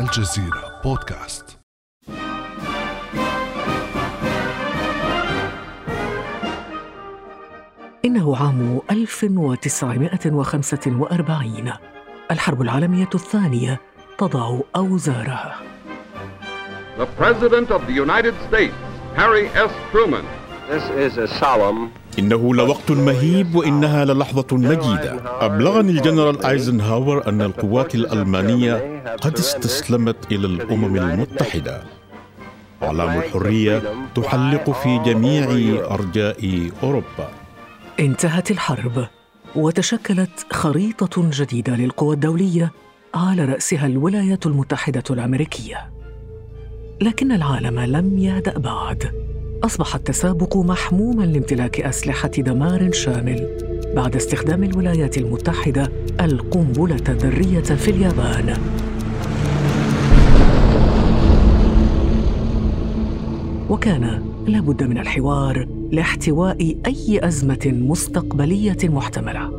الجزيرة بودكاست إنه عام 1945 الحرب العالمية الثانية تضع أوزارها The President of the United States, Harry S. Truman, This is a solemn إنه لوقت مهيب وإنها للحظة مجيدة أبلغني الجنرال أيزنهاور أن القوات الألمانية قد استسلمت إلى الأمم المتحدة. أعلام الحرية تحلق في جميع أرجاء أوروبا. انتهت الحرب وتشكلت خريطة جديدة للقوى الدولية على رأسها الولايات المتحدة الأمريكية. لكن العالم لم يهدأ بعد. أصبح التسابق محموما لامتلاك أسلحة دمار شامل بعد استخدام الولايات المتحدة القنبلة الذرية في اليابان. وكان لابد من الحوار لاحتواء أي أزمة مستقبلية محتملة.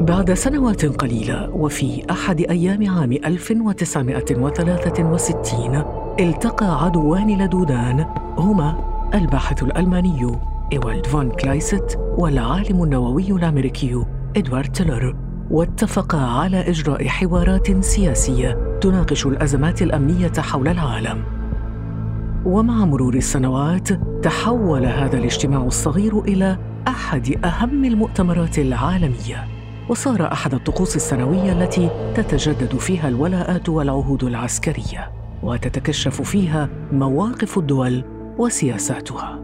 بعد سنوات قليلة وفي أحد أيام عام 1963 التقى عدوان لدودان. هما الباحث الألماني إيوالد فون كلايست والعالم النووي الأمريكي إدوارد تيلر. واتفقا على إجراء حوارات سياسية تناقش الأزمات الأمنية حول العالم. ومع مرور السنوات تحول هذا الاجتماع الصغير إلى أحد أهم المؤتمرات العالمية. وصار أحد الطقوس السنوية التي تتجدد فيها الولاءات والعهود العسكرية. وتتكشف فيها مواقف الدول وسياساتها.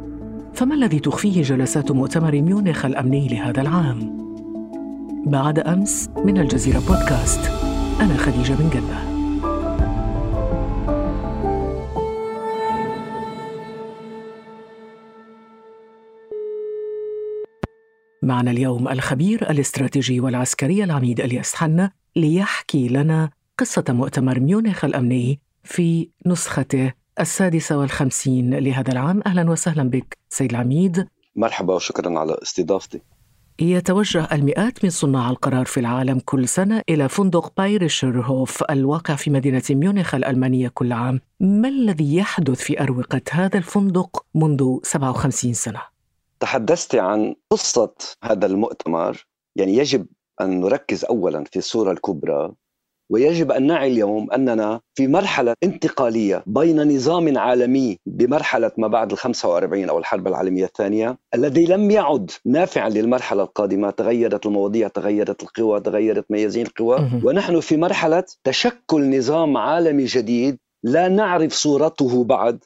فما الذي تخفيه جلسات مؤتمر ميونخ الأمني لهذا العام؟ بعد أمس من الجزيرة بودكاست أنا خديجة بن جنه معنا اليوم الخبير الاستراتيجي والعسكري العميد الياس حنا ليحكي لنا قصة مؤتمر ميونخ الأمني في نسخته السادسة والخمسين لهذا العام. أهلا وسهلا بك سيد العميد. مرحبا وشكرا على استضافتي. يتوجه المئات من صناع القرار في العالم كل سنة إلى فندق بايرشرهوف الواقع في مدينة ميونخ الألمانية كل عام. ما الذي يحدث في أروقة هذا الفندق منذ 57 سنة؟ تحدثت عن قصة هذا المؤتمر. يعني يجب أن نركز أولا في الصورة الكبرى. ويجب أن نعي اليوم أننا في مرحلة انتقالية بين نظام عالمي بمرحلة ما بعد ال 45 أو الحرب العالمية الثانية الذي لم يعد نافعا للمرحلة القادمة تغيرت المواضيع تغيرت القوى تغيرت ميازين القوى. ونحن في مرحلة تشكل نظام عالمي جديد لا نعرف صورته بعد.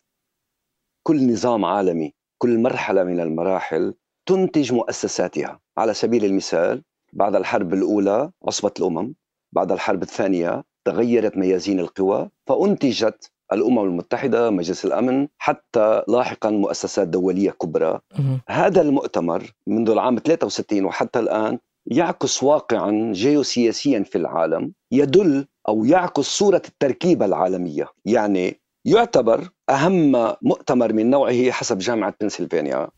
كل نظام عالمي كل مرحلة من المراحل تنتج مؤسساتها. على سبيل المثال بعد الحرب الأولى عصبة الأمم. بعد الحرب الثانية تغيرت ميازين القوى فأنتجت الأمم المتحدة مجلس الأمن حتى لاحقا مؤسسات دولية كبرى. هذا المؤتمر منذ العام 63 وحتى الآن يعكس واقعا جيوسياسيا في العالم يدل أو يعكس صورة التركيبة العالمية. يعني يعتبر أهم مؤتمر من نوعه حسب جامعة بنسلفانيا.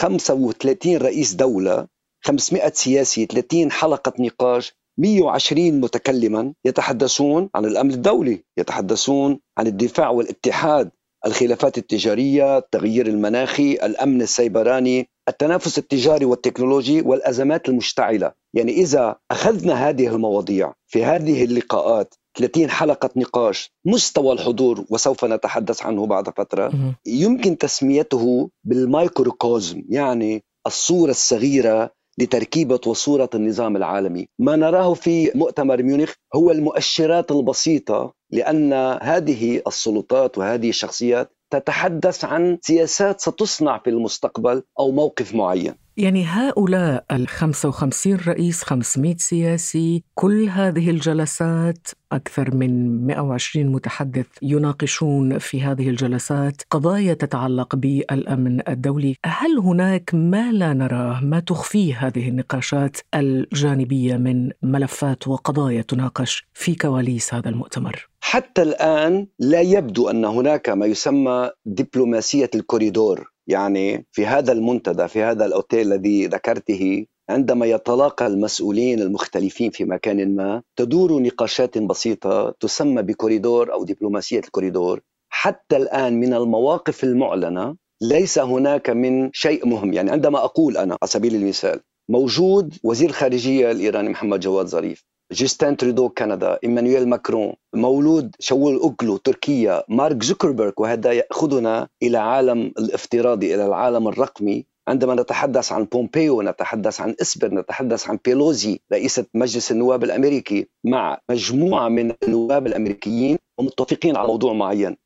35 رئيس دولة 500 سياسي 30 حلقة نقاش 120 متكلما يتحدثون عن الأمن الدولي، يتحدثون عن الدفاع والاتحاد، الخلافات التجارية، التغيير المناخي، الأمن السيبراني، التنافس التجاري والتكنولوجي والأزمات المشتعلة، يعني إذا أخذنا هذه المواضيع في هذه اللقاءات 30 حلقة نقاش مستوى الحضور وسوف نتحدث عنه بعد فترة يمكن تسميته بالمايكروكوزم يعني الصورة الصغيرة لتركيبة وصورة النظام العالمي. ما نراه في مؤتمر ميونخ هو المؤشرات البسيطة لأن هذه السلطات وهذه الشخصيات تتحدث عن سياسات ستصنع في المستقبل أو موقف معين. يعني هؤلاء ال 55 رئيس 500 سياسي كل هذه الجلسات أكثر من 120 متحدث يناقشون في هذه الجلسات قضايا تتعلق بالأمن الدولي هل هناك ما لا نراه ما تخفيه هذه النقاشات الجانبية من ملفات وقضايا تناقش في كواليس هذا المؤتمر؟ حتى الآن لا يبدو أن هناك ما يسمى دبلوماسية الكوريدور يعني في هذا المنتدى في هذا الأوتيل الذي ذكرته عندما يتلاقى المسؤولين المختلفين في مكان ما تدور نقاشات بسيطة تسمى بكوريدور أو دبلوماسية الكوريدور. حتى الآن من المواقف المعلنة ليس هناك من شيء مهم. يعني عندما أقول أنا على سبيل المثال موجود وزير الخارجية الإيراني محمد جواد ظريف. جاستين ترودو كندا. إيمانويل ماكرون مولود تشاووش أوغلو تركيا. مارك زوكربيرغ وهذا يأخذنا إلى عالم الافتراضي إلى العالم الرقمي. عندما نتحدث عن بومبيو نتحدث عن إسبر نتحدث عن بيلوسي رئيسة مجلس النواب الأمريكي مع مجموعة من النواب الأمريكيين ومتفقين على موضوع معين.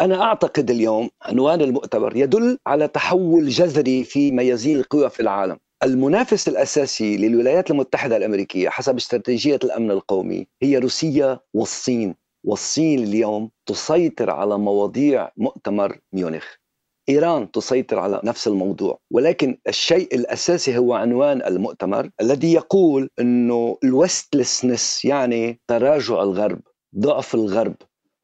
أنا أعتقد اليوم عنوان المؤتمر يدل على تحول جذري في موازين القوى في العالم. المنافس الأساسي للولايات المتحدة الأمريكية حسب استراتيجية الأمن القومي هي روسيا والصين. والصين اليوم تسيطر على مواضيع مؤتمر ميونخ. إيران تسيطر على نفس الموضوع. ولكن الشيء الأساسي هو عنوان المؤتمر الذي يقول إنه الوستلسنس يعني تراجع الغرب ضعف الغرب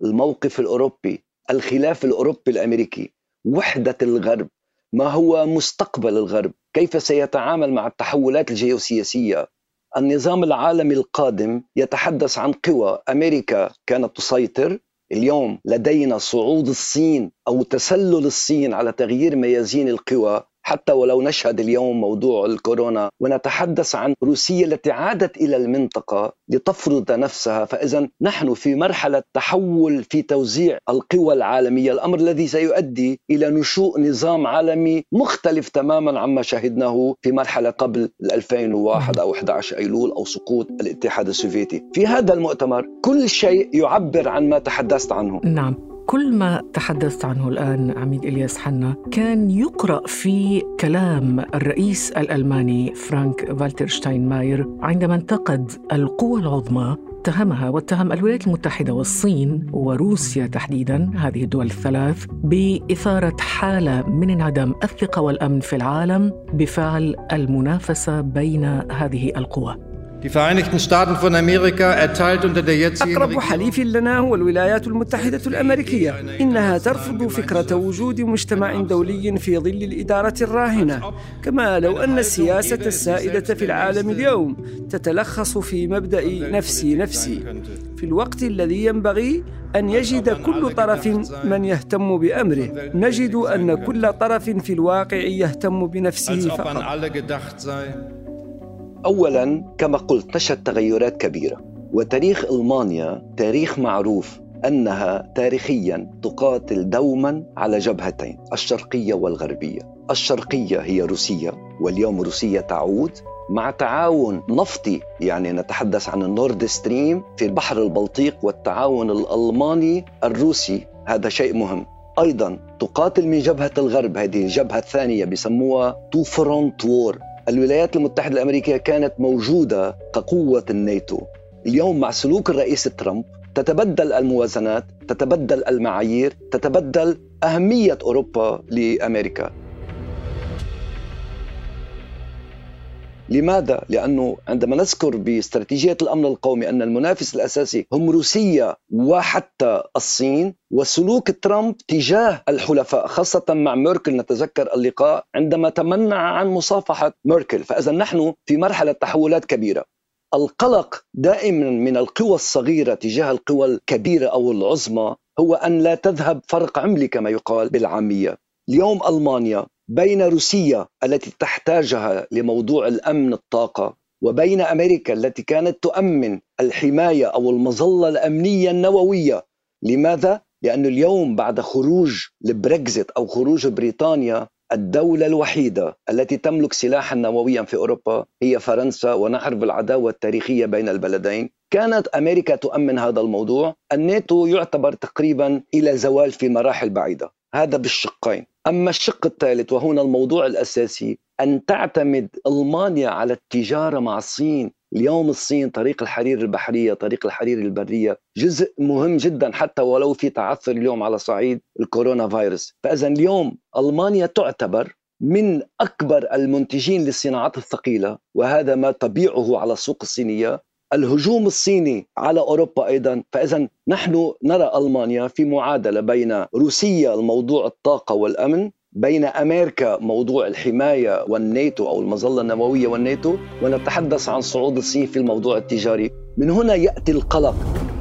الموقف الأوروبي الخلاف الأوروبي الأمريكي وحدة الغرب. ما هو مستقبل الغرب؟ كيف سيتعامل مع التحولات الجيوسياسية؟ النظام العالمي القادم يتحدث عن قوى أمريكا كانت تسيطر. اليوم لدينا صعود الصين أو تسلل الصين على تغيير ميازين القوى. حتى ولو نشهد اليوم موضوع الكورونا ونتحدث عن روسيا التي عادت إلى المنطقة لتفرض نفسها فإذا نحن في مرحلة تحول في توزيع القوى العالمية. الأمر الذي سيؤدي إلى نشوء نظام عالمي مختلف تماما عما شهدناه في مرحلة قبل 2001 أو 11 أيلول أو سقوط الاتحاد السوفيتي. في هذا المؤتمر كل شيء يعبر عن ما تحدثت عنه. نعم. كل ما تحدثت عنه الآن عميد إلياس حنا كان يقرأ في كلام الرئيس الألماني فرانك فالتر شتاينماير عندما انتقد القوى العظمى اتهمها واتهم الولايات المتحدة والصين وروسيا تحديدا هذه الدول الثلاث بإثارة حالة من انعدام الثقة والأمن في العالم بفعل المنافسة بين هذه القوى. أقرب حليف لنا هو الولايات المتحدة الأمريكية. إنها ترفض فكرة وجود مجتمع دولي في ظل الإدارة الراهنة. كما لو أن السياسة السائدة في العالم اليوم تتلخص في مبدأ نفسي نفسي. في الوقت الذي ينبغي أن يجد كل طرف من يهتم بأمره. نجد أن كل طرف في الواقع يهتم بنفسه فقط. اولا كما قلت نشهد تغيرات كبيرة. وتاريخ ألمانيا تاريخ معروف أنها تاريخيا تقاتل دوما على جبهتين الشرقية والغربية. الشرقية هي روسيا واليوم روسيا تعود. مع تعاون نفطي يعني نتحدث عن ال Nord Stream في البحر البلطيق والتعاون الألماني الروسي هذا شيء مهم. أيضا تقاتل من جبهة الغرب هذه الجبهة الثانية بسموها two front war. الولايات المتحدة الأمريكية كانت موجودة كقوة الناتو. اليوم مع سلوك الرئيس ترامب تتبدل الموازنات تتبدل المعايير تتبدل أهمية أوروبا لأمريكا. لماذا؟ لأنه عندما نذكر باستراتيجية الأمن القومي أن المنافس الأساسي هم روسيا وحتى الصين وسلوك ترامب تجاه الحلفاء خاصة مع ميركل. نتذكر اللقاء عندما تمنع عن مصافحة ميركل. فإذا نحن في مرحلة تحولات كبيرة. القلق دائما من القوى الصغيرة تجاه القوى الكبيرة أو العظمى هو أن لا تذهب فرق عملي كما يقال بالعامية. اليوم ألمانيا بين روسيا التي تحتاجها لموضوع الأمن الطاقة وبين أمريكا التي كانت تؤمن الحماية أو المظلة الأمنية النووية. لماذا؟ لأن اليوم بعد خروج البريكزيت أو خروج بريطانيا الدولة الوحيدة التي تملك سلاحا نوويا في أوروبا هي فرنسا ونعرف العداوة التاريخية بين البلدين. كانت أمريكا تؤمن هذا الموضوع. الناتو يعتبر تقريبا إلى زوال في مراحل بعيدة. هذا بالشقين. أما الشق الثالث وهنا الموضوع الأساسي أن تعتمد ألمانيا على التجارة مع الصين. اليوم الصين طريق الحرير البحرية طريق الحرير البرية جزء مهم جدا حتى ولو في تعثر اليوم على صعيد الكورونا فيروس. فإذا اليوم ألمانيا تعتبر من أكبر المنتجين للصناعات الثقيلة وهذا ما تبيعه على السوق الصينية. الهجوم الصيني على أوروبا أيضا. فاذا نحن نرى ألمانيا في معادلة بين روسيا الموضوع الطاقة والأمن بين أمريكا موضوع الحماية والناتو أو المظلة النووية والناتو ونتحدث عن صعود الصين في الموضوع التجاري. من هنا يأتي القلق.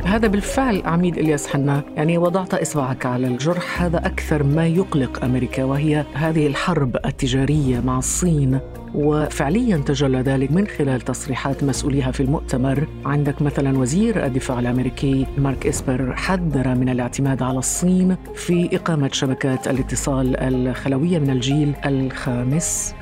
هذا بالفعل عميد إلياس حنا. يعني وضعت إصبعك على الجرح هذا أكثر ما يقلق أمريكا وهي هذه الحرب التجارية مع الصين. وفعليا تجلى ذلك من خلال تصريحات مسؤوليها في المؤتمر. عندك مثلا وزير الدفاع الأمريكي مارك إسبر حذر من الاعتماد على الصين في إقامة شبكات الاتصال الخلوية من الجيل الخامس.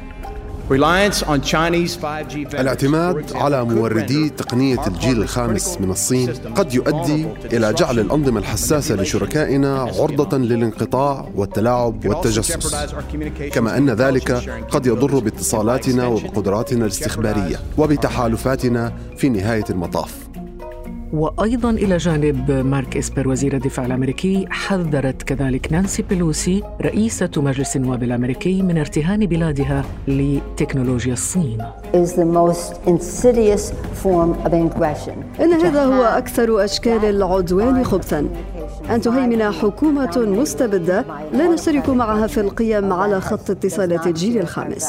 الاعتماد على موردي تقنية الجيل الخامس من الصين قد يؤدي إلى جعل الأنظمة الحساسة لشركائنا عرضة للانقطاع والتلاعب والتجسس. كما أن ذلك قد يضر باتصالاتنا وبقدراتنا الاستخبارية وبتحالفاتنا في نهاية المطاف. وأيضا إلى جانب مارك إسبر وزير الدفاع الأمريكي حذرت كذلك نانسي بيلوسي رئيسة مجلس النواب الأمريكي من ارتهان بلادها لتكنولوجيا الصين. إن هذا هو أكثر أشكال العدوان خبثا. أن تهيمن حكومة مستبدة لا نشترك معها في القيم على خط اتصالات الجيل الخامس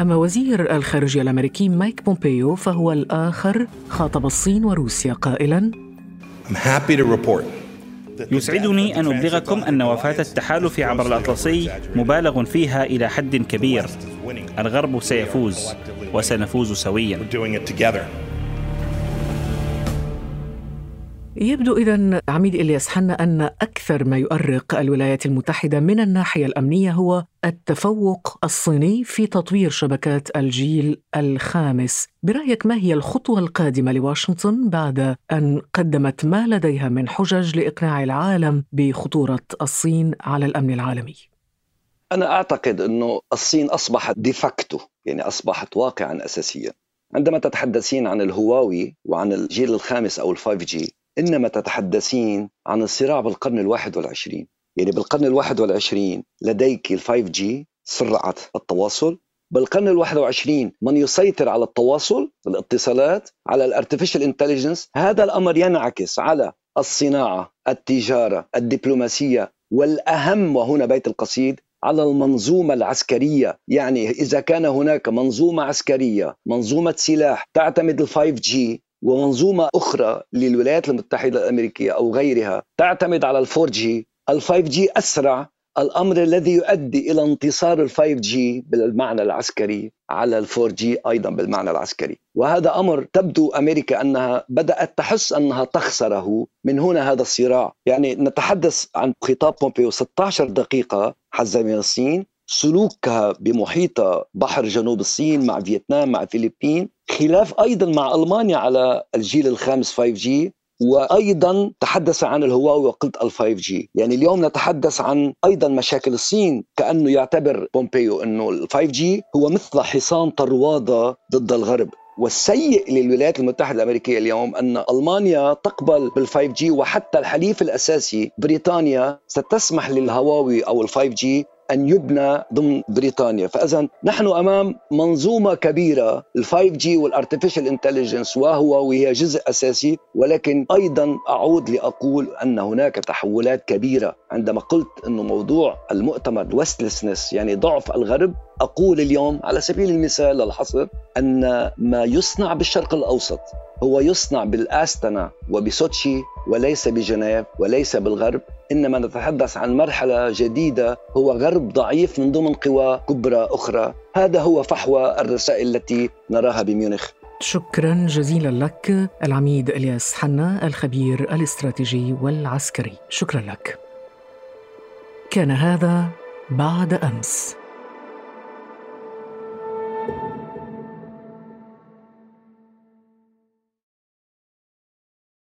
أما وزير الخارجية الأمريكي مايك بومبيو فهو الآخر خاطب الصين وروسيا قائلا يسعدني أن أبلغكم أن وفاة التحالف عبر الأطلسي مبالغ فيها إلى حد كبير. الغرب سيفوز وسنفوز سويا. يبدو إذا عميد إلياس حنا أن أكثر ما يؤرق الولايات المتحدة من الناحية الأمنية هو التفوق الصيني في تطوير شبكات الجيل الخامس برأيك ما هي الخطوة القادمة لواشنطن بعد أن قدمت ما لديها من حجج لإقناع العالم بخطورة الصين على الأمن العالمي؟ أنا أعتقد أنه الصين أصبحت de facto يعني أصبحت واقعا أساسيا عندما تتحدثين عن الهواوي وعن الجيل الخامس أو ال five G إنما تتحدثين عن الصراع بالقرن الواحد والعشرين. يعني بالقرن الواحد والعشرين لديك ال five G سرعة التواصل. بالقرن الواحد وعشرين من يسيطر على التواصل الاتصالات على ال artificial intelligence هذا الأمر ينعكس على الصناعة التجارة الدبلوماسية والأهم وهنا بيت القصيد على المنظومة العسكرية. يعني إذا كان هناك منظومة عسكرية منظومة سلاح تعتمد ال five G ومنظومة أخرى للولايات المتحدة الأمريكية أو غيرها تعتمد على ال four G. ال five G أسرع الأمر الذي يؤدي إلى انتصار ال five G بالمعنى العسكري على ال four G أيضا بالمعنى العسكري. وهذا أمر تبدو أمريكا أنها بدأت تحس أنها تخسره. من هنا هذا الصراع. يعني نتحدث عن خطاب بومبيو 16 دقيقة حذر من الصين. سلوكها بمحيط بحر جنوب الصين مع فيتنام مع الفلبين خلاف أيضا مع ألمانيا على الجيل الخامس 5G وأيضا تحدث عن الهواوي وقلت ال 5G، يعني اليوم نتحدث عن أيضا مشاكل الصين كأنه يعتبر بومبيو إنه ال 5G هو مثل حصان طروادة ضد الغرب، والسيء للولايات المتحدة الأمريكية اليوم أن ألمانيا تقبل بال 5G وحتى الحليف الأساسي بريطانيا ستسمح للهواوي أو ال 5G أن يبنى ضمن بريطانيا. فاذا نحن أمام منظومة كبيرة ال 5G وال artificial intelligence وهو وهي جزء أساسي. ولكن أيضا أعود لأقول أن هناك تحولات كبيرة. عندما قلت إنه موضوع المؤتمر Westlessness يعني ضعف الغرب أقول اليوم على سبيل المثال للحصر أن ما يصنع بالشرق الأوسط هو يصنع بالآستنا وبسوتشي وليس بجنيف وليس بالغرب إنما نتحدث عن مرحلة جديدة هو غرب ضعيف من ضمن قوى كبرى أخرى. هذا هو فحوى الرسائل التي نراها بميونخ. شكرا جزيلا لك العميد إلياس حنا الخبير الاستراتيجي والعسكري. شكرا لك. كان هذا بعد أمس.